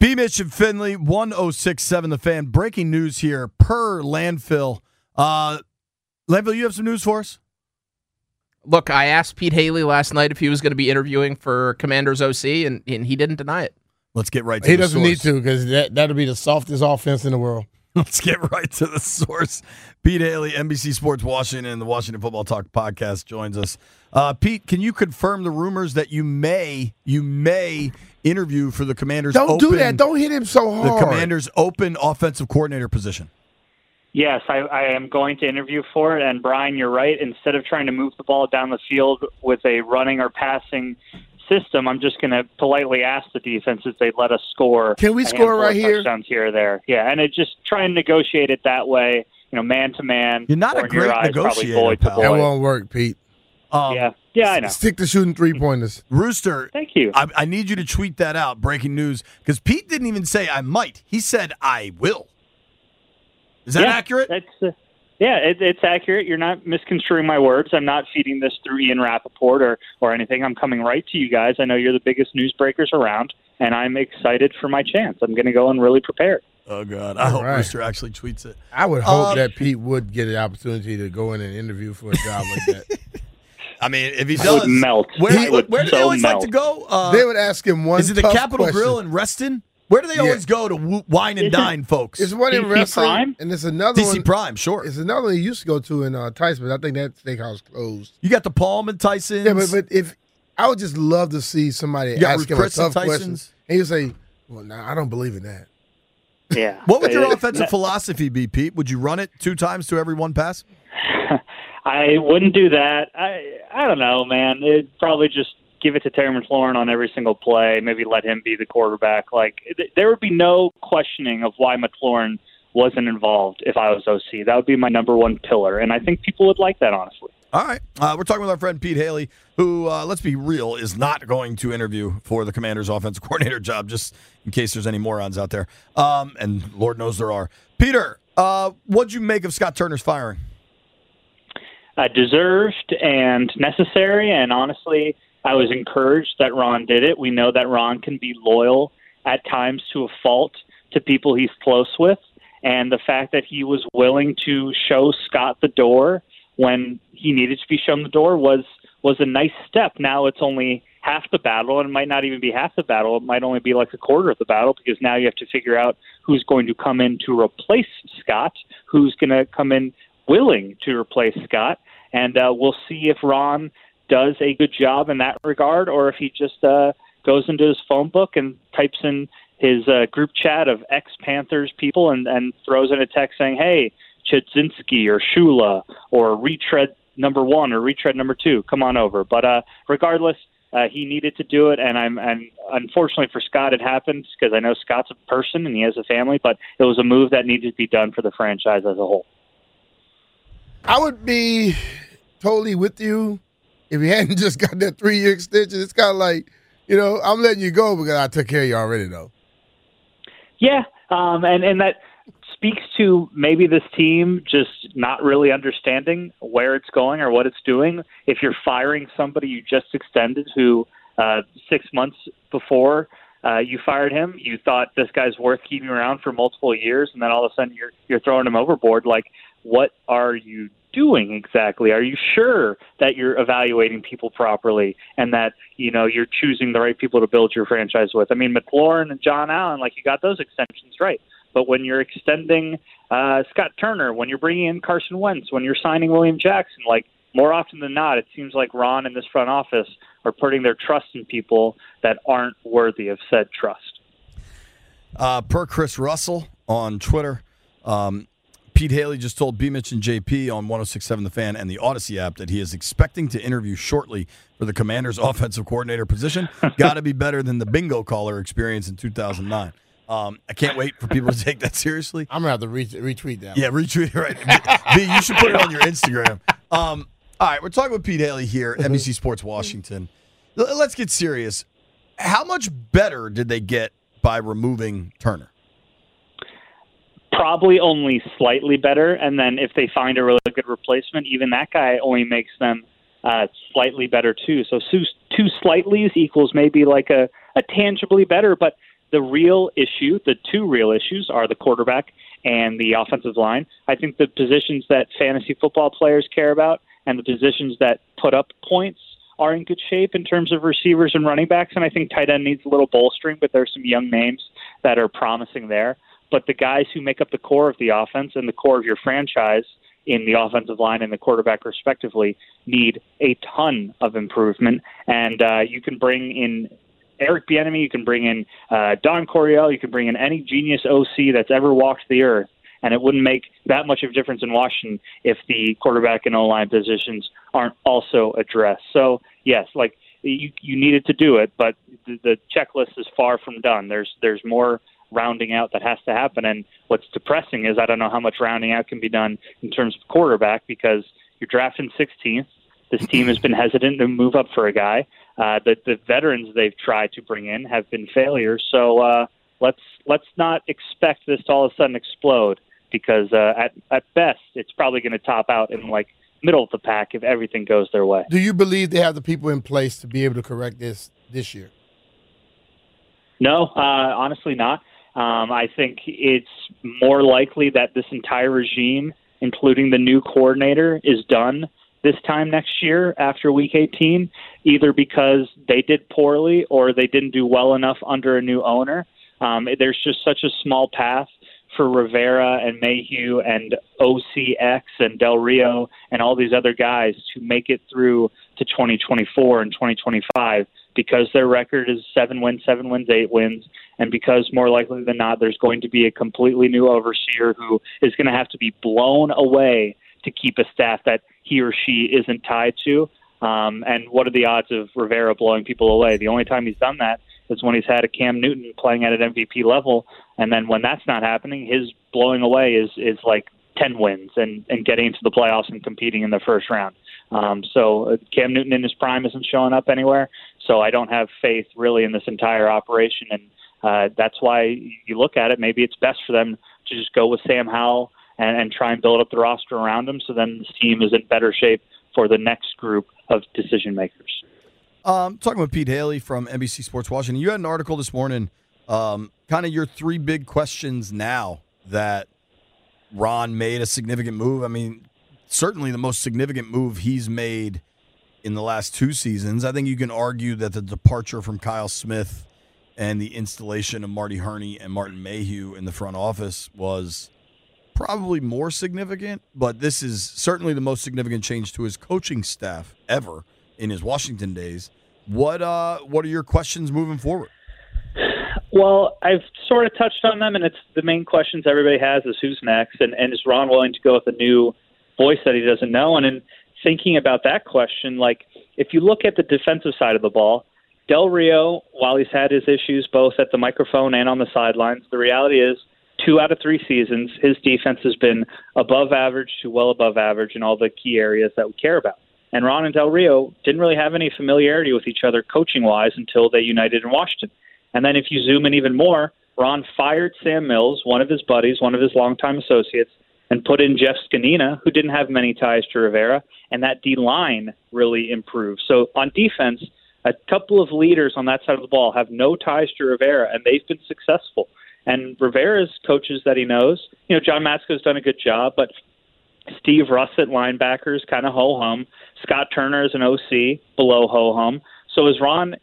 B. Mitch and Finley, 1067 The Fan. Breaking news here per landfill. Uh, landfill, you have some news for us? Look, I asked Pete Hailey last night if he was going to be interviewing for Commanders OC, and, and he didn't deny it. Let's get right to He the doesn't source. need to because that that'll be the softest offense in the world. Let's get right to the source. Pete Hailey, NBC Sports Washington, the Washington Football Talk podcast, joins us. Uh, Pete, can you confirm the rumors that you may you may interview for the Commanders? Don't do open- that. Don't hit him so hard. The. Commanders' open offensive coordinator position. Yes, I, I am going to interview for it. And Brian, you're right. Instead of trying to move the ball down the field with a running or passing system, I'm just going to politely ask the defense if they let us score. Can we score right here? Touchdowns here or there. Yeah, and it just try and negotiate it that way. You know, man to man. You're not a great eyes, negotiator, boy to pal. that won't work, Pete. Um, Yeah, yeah, I know. Stick to shooting three pointers. Rooster, Thank you. I, I need you to tweet that out. Breaking news, because Pete didn't even say I might. He said I will. Is that yeah, accurate? That's uh, yeah, it, it's accurate. You're not misconstruing my words. I'm not feeding this through Ian Rapoport or or anything. I'm coming right to you guys. I know you're the biggest newsbreakers around, and I'm excited for my chance. I'm going to go and really prepare. Oh God, I hope right. Rooster actually tweets it. I would hope Um, that Pete would get an opportunity to go in and interview for a job like that. I mean, if he I does, would melt. Where, I would where do they always melt. like to go? Uh, they would ask him one. is it the tough Capitol question. Grill in Reston? Where do they Yeah. always go to w- wine and Is it- dine, folks? It's one in DC wrestling, Prime? and it's another one. DC one. Prime, sure. It's another one he used to go to in uh, Tyson, but I think that steakhouse closed. You got the Palm and Tyson. Yeah, but but if I would just love to see somebody You ask him a Chris and tough question, and he would say, "Well, no, I don't believe in that." Yeah. what would your offensive philosophy be, Pete? Would you run it two times to every one pass? I wouldn't do that. I I don't know, man. It'd probably just give it to Terry McLaurin on every single play. Maybe let him be the quarterback. Like th- there would be no questioning of why McLaurin wasn't involved if I was OC. That would be my number one pillar, and I think people would like that honestly. All right. Uh, we're talking with our friend Pete Hailey, who, uh, let's be real, is not going to interview for the Commanders' offensive coordinator job, just in case there's any morons out there. Um, and Lord knows there are. Peter, uh, what'd you make of Scott Turner's firing? Uh, deserved and necessary. And honestly, I was encouraged that Ron did it. We know that Ron can be loyal at times to a fault to people he's close with. And the fact that he was willing to show Scott the door when he needed to be shown the door was was a nice step. Now it's only half the battle, and it might not even be half the battle. It might only be like a quarter of the battle because now you have to figure out who's going to come in to replace Scott, who's going to come in willing to replace Scott, and uh, we'll see if Ron does a good job in that regard, or if he just uh, goes into his phone book and types in his uh, group chat of ex Panthers people and, and throws in a text saying, "Hey, Chudzinski or Shula or retread number one or retread number two, come on over." But uh, regardless. Uh, he needed to do it, and I'm and unfortunately for Scott, it happened because I know Scott's a person and he has a family, but it was a move that needed to be done for the franchise as a whole. I would be totally with you if he hadn't just got that three year extension. It's kind of like, you know, I'm letting you go because I took care of you already, though. Yeah, um, and and that speaks to maybe this team just not really understanding where it's going or what it's doing. If you're firing somebody you just extended, who uh, six months before uh, you fired him, you thought this guy's worth keeping around for multiple years, and then all of a sudden you're you're throwing him overboard. Like, what are you doing exactly? Are you sure that you're evaluating people properly and that you know you're choosing the right people to build your franchise with? I mean, McLaurin and John Allen, like you got those extensions right. But when you're extending uh, Scott Turner, when you're bringing in Carson Wentz, when you're signing William Jackson, like more often than not, it seems like Ron and this front office are putting their trust in people that aren't worthy of said trust. Uh, per Chris Russell on Twitter, um, Pete Hailey just told B. Mitch and JP on 1067 The Fan and the Odyssey app that he is expecting to interview shortly for the Commanders' offensive coordinator position. Got to be better than the bingo caller experience in 2009. Um, I can't wait for people to take that seriously. I'm gonna have to re- retweet that. Yeah, retweet it right. B, you should put it on your Instagram. Um, all right, we're talking with Pete Hailey here, NBC Sports Washington. L- Let's get serious. How much better did they get by removing Turner? Probably only slightly better, and then if they find a really good replacement, even that guy only makes them uh, slightly better too. So two, two slightlys equals maybe like a, a tangibly better, but the real issue, the two real issues, are the quarterback and the offensive line. I think the positions that fantasy football players care about and the positions that put up points are in good shape in terms of receivers and running backs. And I think tight end needs a little bolstering, but there's some young names that are promising there. But the guys who make up the core of the offense and the core of your franchise in the offensive line and the quarterback, respectively, need a ton of improvement. And uh, you can bring in Eric Bieniemy, you can bring in uh, Don Coryell, you can bring in any genius OC that's ever walked the earth, and it wouldn't make that much of a difference in Washington if the quarterback and O line positions aren't also addressed. So yes, like you you needed to do it, but the, the checklist is far from done. There's there's more rounding out that has to happen, and what's depressing is I don't know how much rounding out can be done in terms of quarterback because you're drafting 16th. This team has been hesitant to move up for a guy. Uh, the, the veterans they've tried to bring in have been failures. So uh, let's let's not expect this to all of a sudden explode because uh, at at best it's probably going to top out in like middle of the pack if everything goes their way. Do you believe they have the people in place to be able to correct this this year? No, uh, honestly, not. Um, I think it's more likely that this entire regime, including the new coordinator, is done this time next year after week 18, either because they did poorly or they didn't do well enough under a new owner. Um, there's just such a small path for Rivera and Mayhew and OCX and Del Rio and all these other guys to make it through to 2024 and 2025 because their record is seven wins, seven wins, eight wins, and because more likely than not, there's going to be a completely new overseer who is going to have to be blown away to keep a staff that he or she isn't tied to. Um, and what are the odds of Rivera blowing people away? The only time he's done that is when he's had a Cam Newton playing at an MVP level, and then when that's not happening, his blowing away is is like ten wins and and getting into the playoffs and competing in the first round. Um, so uh, Cam Newton in his prime isn't showing up anywhere. So I don't have faith really in this entire operation, and uh, that's why you look at it. Maybe it's best for them to just go with Sam Howell and, and try and build up the roster around him, so then this team is in better shape for the next group of decision makers. Um, talking with Pete Hailey from NBC Sports Washington, you had an article this morning, um, kind of your three big questions now that Ron made a significant move. I mean, certainly the most significant move he's made in the last two seasons. I think you can argue that the departure from Kyle Smith and the installation of Marty Hurney and Martin Mayhew in the front office was probably more significant, but this is certainly the most significant change to his coaching staff ever in his Washington days. What uh what are your questions moving forward? Well, I've sort of touched on them, and it's the main questions everybody has is who's next, and, and is Ron willing to go with a new voice that he doesn't know? And in thinking about that question, like if you look at the defensive side of the ball, Del Rio, while he's had his issues both at the microphone and on the sidelines, the reality is two out of three seasons, his defense has been above average to well above average in all the key areas that we care about. And Ron and Del Rio didn't really have any familiarity with each other coaching wise until they united in Washington. And then if you zoom in even more, Ron fired Sam Mills, one of his buddies, one of his longtime associates, and put in Jeff Zgonina, who didn't have many ties to Rivera, and that D line really improved. So on defense, a couple of leaders on that side of the ball have no ties to Rivera, and they've been successful. And Rivera's coaches that he knows, you know, John Matsko's done a good job, but Steve Russett linebackers kind of ho hum. Scott Turner is an OC below ho hum. So is Ron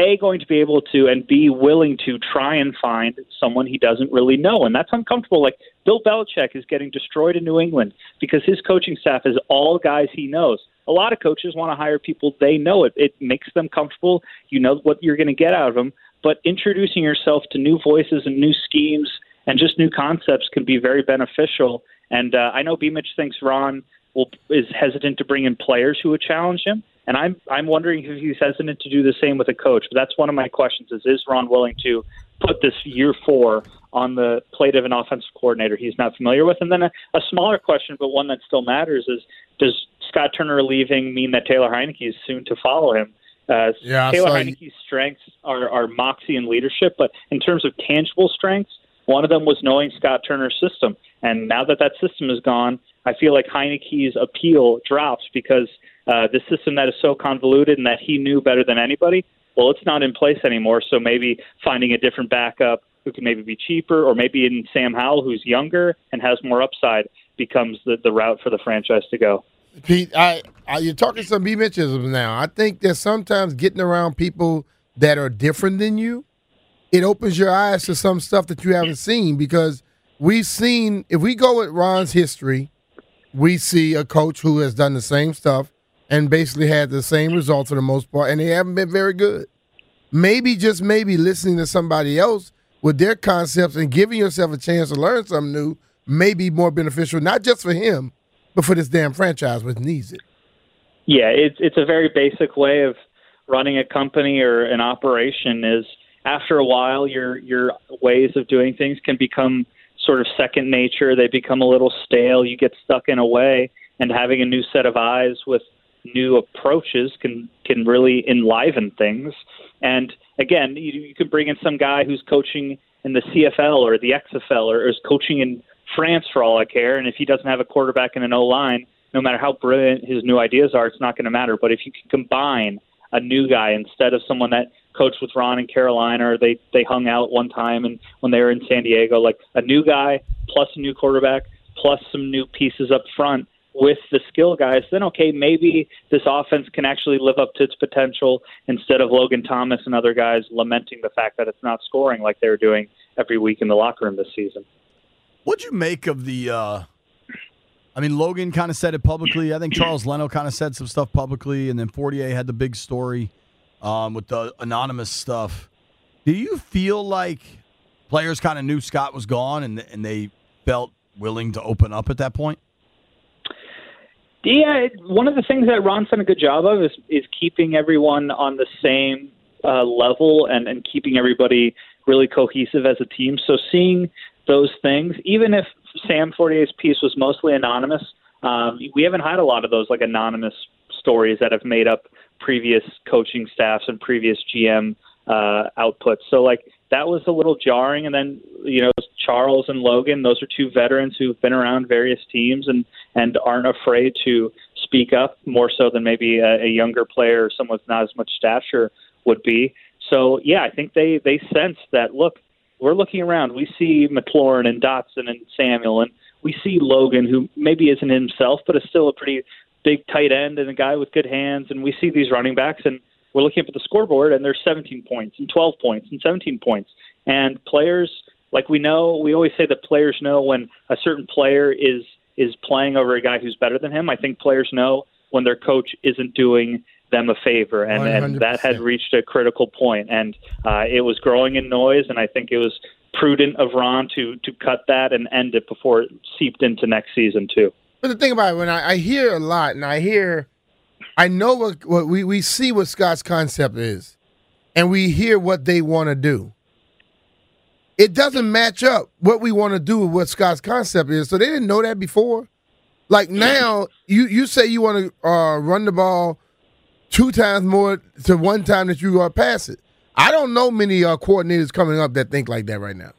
a going to be able to and b willing to try and find someone he doesn't really know, and that's uncomfortable. Like Bill Belichick is getting destroyed in New England because his coaching staff is all guys he knows. A lot of coaches want to hire people they know. It it makes them comfortable. You know what you're going to get out of them. But introducing yourself to new voices and new schemes and just new concepts can be very beneficial. And uh, I know B. Mitch thinks Ron will, is hesitant to bring in players who would challenge him. And I'm I'm wondering if he's hesitant to do the same with a coach. But that's one of my questions: is is Ron willing to put this year four on the plate of an offensive coordinator he's not familiar with? And then a, a smaller question, but one that still matters, is does Scott Turner leaving mean that Taylor Heinicke is soon to follow him? Uh, Yeah, Taylor saw- Heinicke's strengths are, are moxie and leadership, but in terms of tangible strengths, one of them was knowing Scott Turner's system. And now that that system is gone, I feel like Heinicke's appeal drops because uh, the system that is so convoluted and that he knew better than anybody, well, it's not in place anymore. So maybe finding a different backup who can maybe be cheaper, or maybe in Sam Howell, who's younger and has more upside, becomes the, the route for the franchise to go. Pete, I, I you're talking some B Mitchisms now. I think that sometimes getting around people that are different than you, it opens your eyes to some stuff that you haven't seen because we've seen if we go with Ron's history, we see a coach who has done the same stuff and basically had the same results for the most part, and they haven't been very good. Maybe just maybe listening to somebody else with their concepts and giving yourself a chance to learn something new may be more beneficial, not just for him, but for this damn franchise which needs it. Yeah, it's it's a very basic way of running a company or an operation. Is after a while, your your ways of doing things can become sort of second nature. They become a little stale. You get stuck in a way, and having a new set of eyes with new approaches can can really enliven things. And again, you, you could bring in some guy who's coaching in the CFL or the XFL or is coaching in France for all I care. And if he doesn't have a quarterback and an O line, no matter how brilliant his new ideas are, it's not going to matter. But if you can combine a new guy instead of someone that coached with Ron in Carolina or they they hung out one time and when they were in San Diego, like a new guy plus a new quarterback plus some new pieces up front with the skill guys, then okay, maybe this offense can actually live up to its potential instead of Logan Thomas and other guys lamenting the fact that it's not scoring like they were doing every week in the locker room this season. What'd you make of the? uh I mean, Logan kind of said it publicly. I think Charles Leno kind of said some stuff publicly, and then Fortier had the big story um, with the anonymous stuff. Do you feel like players kind of knew Scott was gone, and and they felt willing to open up at that point? Yeah, one of the things that Ron's done a good job of is is keeping everyone on the same uh, level and and keeping everybody really cohesive as a team. So seeing those things, even if Sam Fortier's piece was mostly anonymous, um, we haven't had a lot of those like anonymous stories that have made up previous coaching staffs and previous GM uh, outputs. So like that was a little jarring. And then you know Charles and Logan, those are two veterans who've been around various teams and and aren't afraid to speak up more so than maybe a, a younger player or someone with not as much stature would be. So yeah, I think they they sense that look, we're looking around. We see McLaurin and Dotson and Samuel, and we see Logan, who maybe isn't himself, but is still a pretty big tight end and a guy with good hands. And we see these running backs, and we're looking up at the scoreboard, and there's 17 points, and 12 points, and 17 points. And players, like we know, we always say that players know when a certain player is is playing over a guy who's better than him. I think players know when their coach isn't doing them a favor, and, and that had reached a critical point, and uh, it was growing in noise. And I think it was prudent of Ron to to cut that and end it before it seeped into next season too. But the thing about it, when I, I hear a lot, and I hear, I know what, what we, we see what Scott's concept is, and we hear what they want to do. It doesn't match up what we want to do with what Scott's concept is. So they didn't know that before. Like now, you you say you want to uh, run the ball two times more to one time that you uh, pass it. I don't know many uh, coordinators coming up that think like that right now.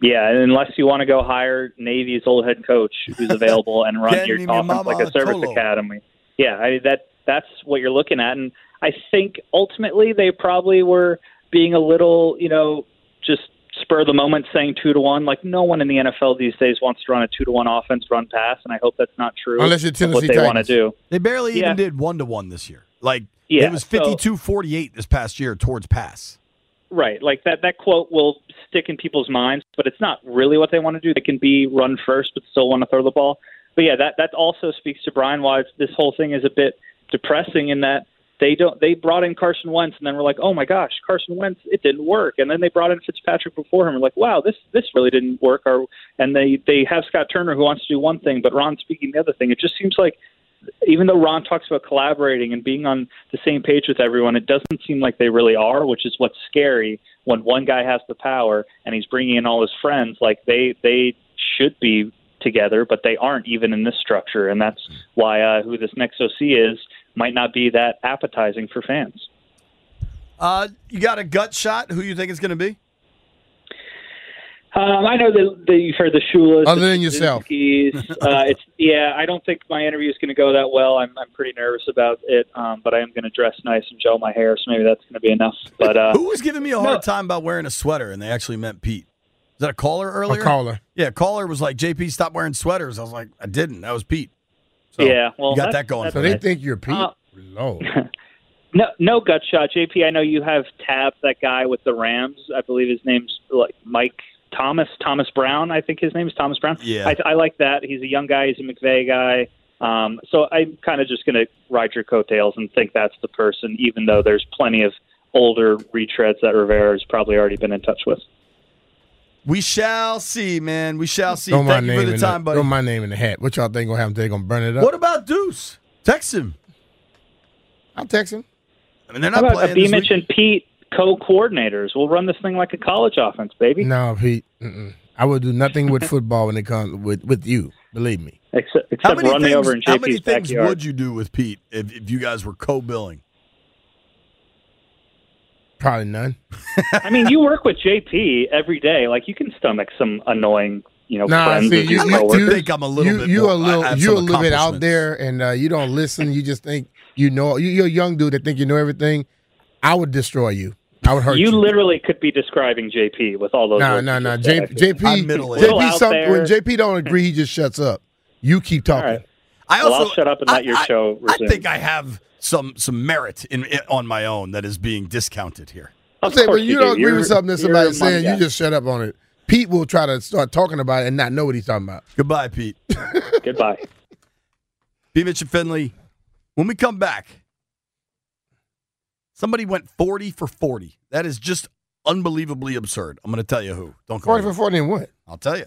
Yeah, unless you want to go hire Navy's old head coach who's available and run your offense like a service Niamama academy. Yeah, I, that that's what you're looking at, and I think ultimately they probably were being a little, you know, just spur of the moment saying two to one. Like no one in the NFL these days wants to run a two to one offense, run pass, and I hope that's not true. Unless you're of what Tennessee they want to do. They barely Yeah. even did one to one this year. Like Yeah, it was so- 52-48 this past year towards pass. Right, like that. That quote will stick in people's minds, but it's not really what they want to do. They can be run first, but still want to throw the ball. But yeah, that that also speaks to Brian why this whole thing is a bit depressing in that they don't. They brought in Carson Wentz, and then we're like, oh my gosh, Carson Wentz, it didn't work. And then they brought in Fitzpatrick before him. We're like, wow, this this really didn't work. Or and they they have Scott Turner who wants to do one thing, but Ron speaking the other thing. It just seems like even though Ron talks about collaborating and being on the same page with everyone, it doesn't seem like they really are, which is what's scary when one guy has the power and he's bringing in all his friends. Like they they should be together, but they aren't even in this structure, and that's why uh, who this next OC is might not be that appetizing for fans. Uh, you got a gut shot? Who you think it's going to be? Um, I know that, that you've heard the Shulas. Other the than yourself. Uh, it's yeah. I don't think my interview is going to go that well. I'm I'm pretty nervous about it, um, but I am going to dress nice and gel my hair, so maybe that's going to be enough. But uh, Who was giving me a hard no. time about wearing a sweater, and they actually meant Pete? Is that a caller A earlier? caller. Yeah, caller was like, "JP, stop wearing sweaters." I was like, "I didn't. That was Pete." So, Yeah, well, you got that going So they me. think you're Pete. Uh, Lord. No, no gut shot, JP. I know you have Tab, that guy with the Rams. I believe his name's like Mike Thomas, Thomas Brown. I think his name is Thomas Brown. Yeah. I, I like that. He's a young guy. He's a McVay guy. Um, so I'm kind of just going to ride your coattails and think that's the person, even though there's plenty of older retreads that Rivera has probably already been in touch with. We shall see, man. We shall see. Throw my Thank you for the time, the, buddy. throw my name in the hat. What y'all think gonna happen? They gonna burn it up? What about Deuce? Text him. I'll text him. I mean, they're How not about playing. B this Mitch week. and Pete co-coordinators? We'll run this thing like a college offense, baby. No, Pete. Mm-mm. I would do nothing with football when it comes with with you. Believe me. Except, How except many run things? me over in how many things backyard. would you do with Pete if, if you guys were co-billing? Probably none. I mean, you work with JP every day. Like you can stomach some annoying, you know, Nah, friends see, of you, your I like to think I'm a little you, bit you more- a little you a little bit out there, and uh, you don't listen. You just think you know. You, you're a young dude that think you know everything. I would destroy you. I would hurt you. You literally could be describing JP with all those. No, words no, no. just J, said, I feel. JP, I'm middle-aged. Little JP, some, when JP don't agree, he just shuts up. You keep talking. All right. I Well, also I'll shut up and let your I- show I resume. think I have some some merit in, in on my own that is being discounted here. I'm saying course when you, do. don't agree You're- with something that somebody's saying, you just shut up on it. Pete will try to start talking about it and not know what he's talking about. Goodbye, Pete. Goodbye. B. Mitch and Finley. When we come back, somebody went 40 for 40. That is just unbelievably absurd. I'm going to tell you who. Don't go. Forty for forty and what? I'll tell you.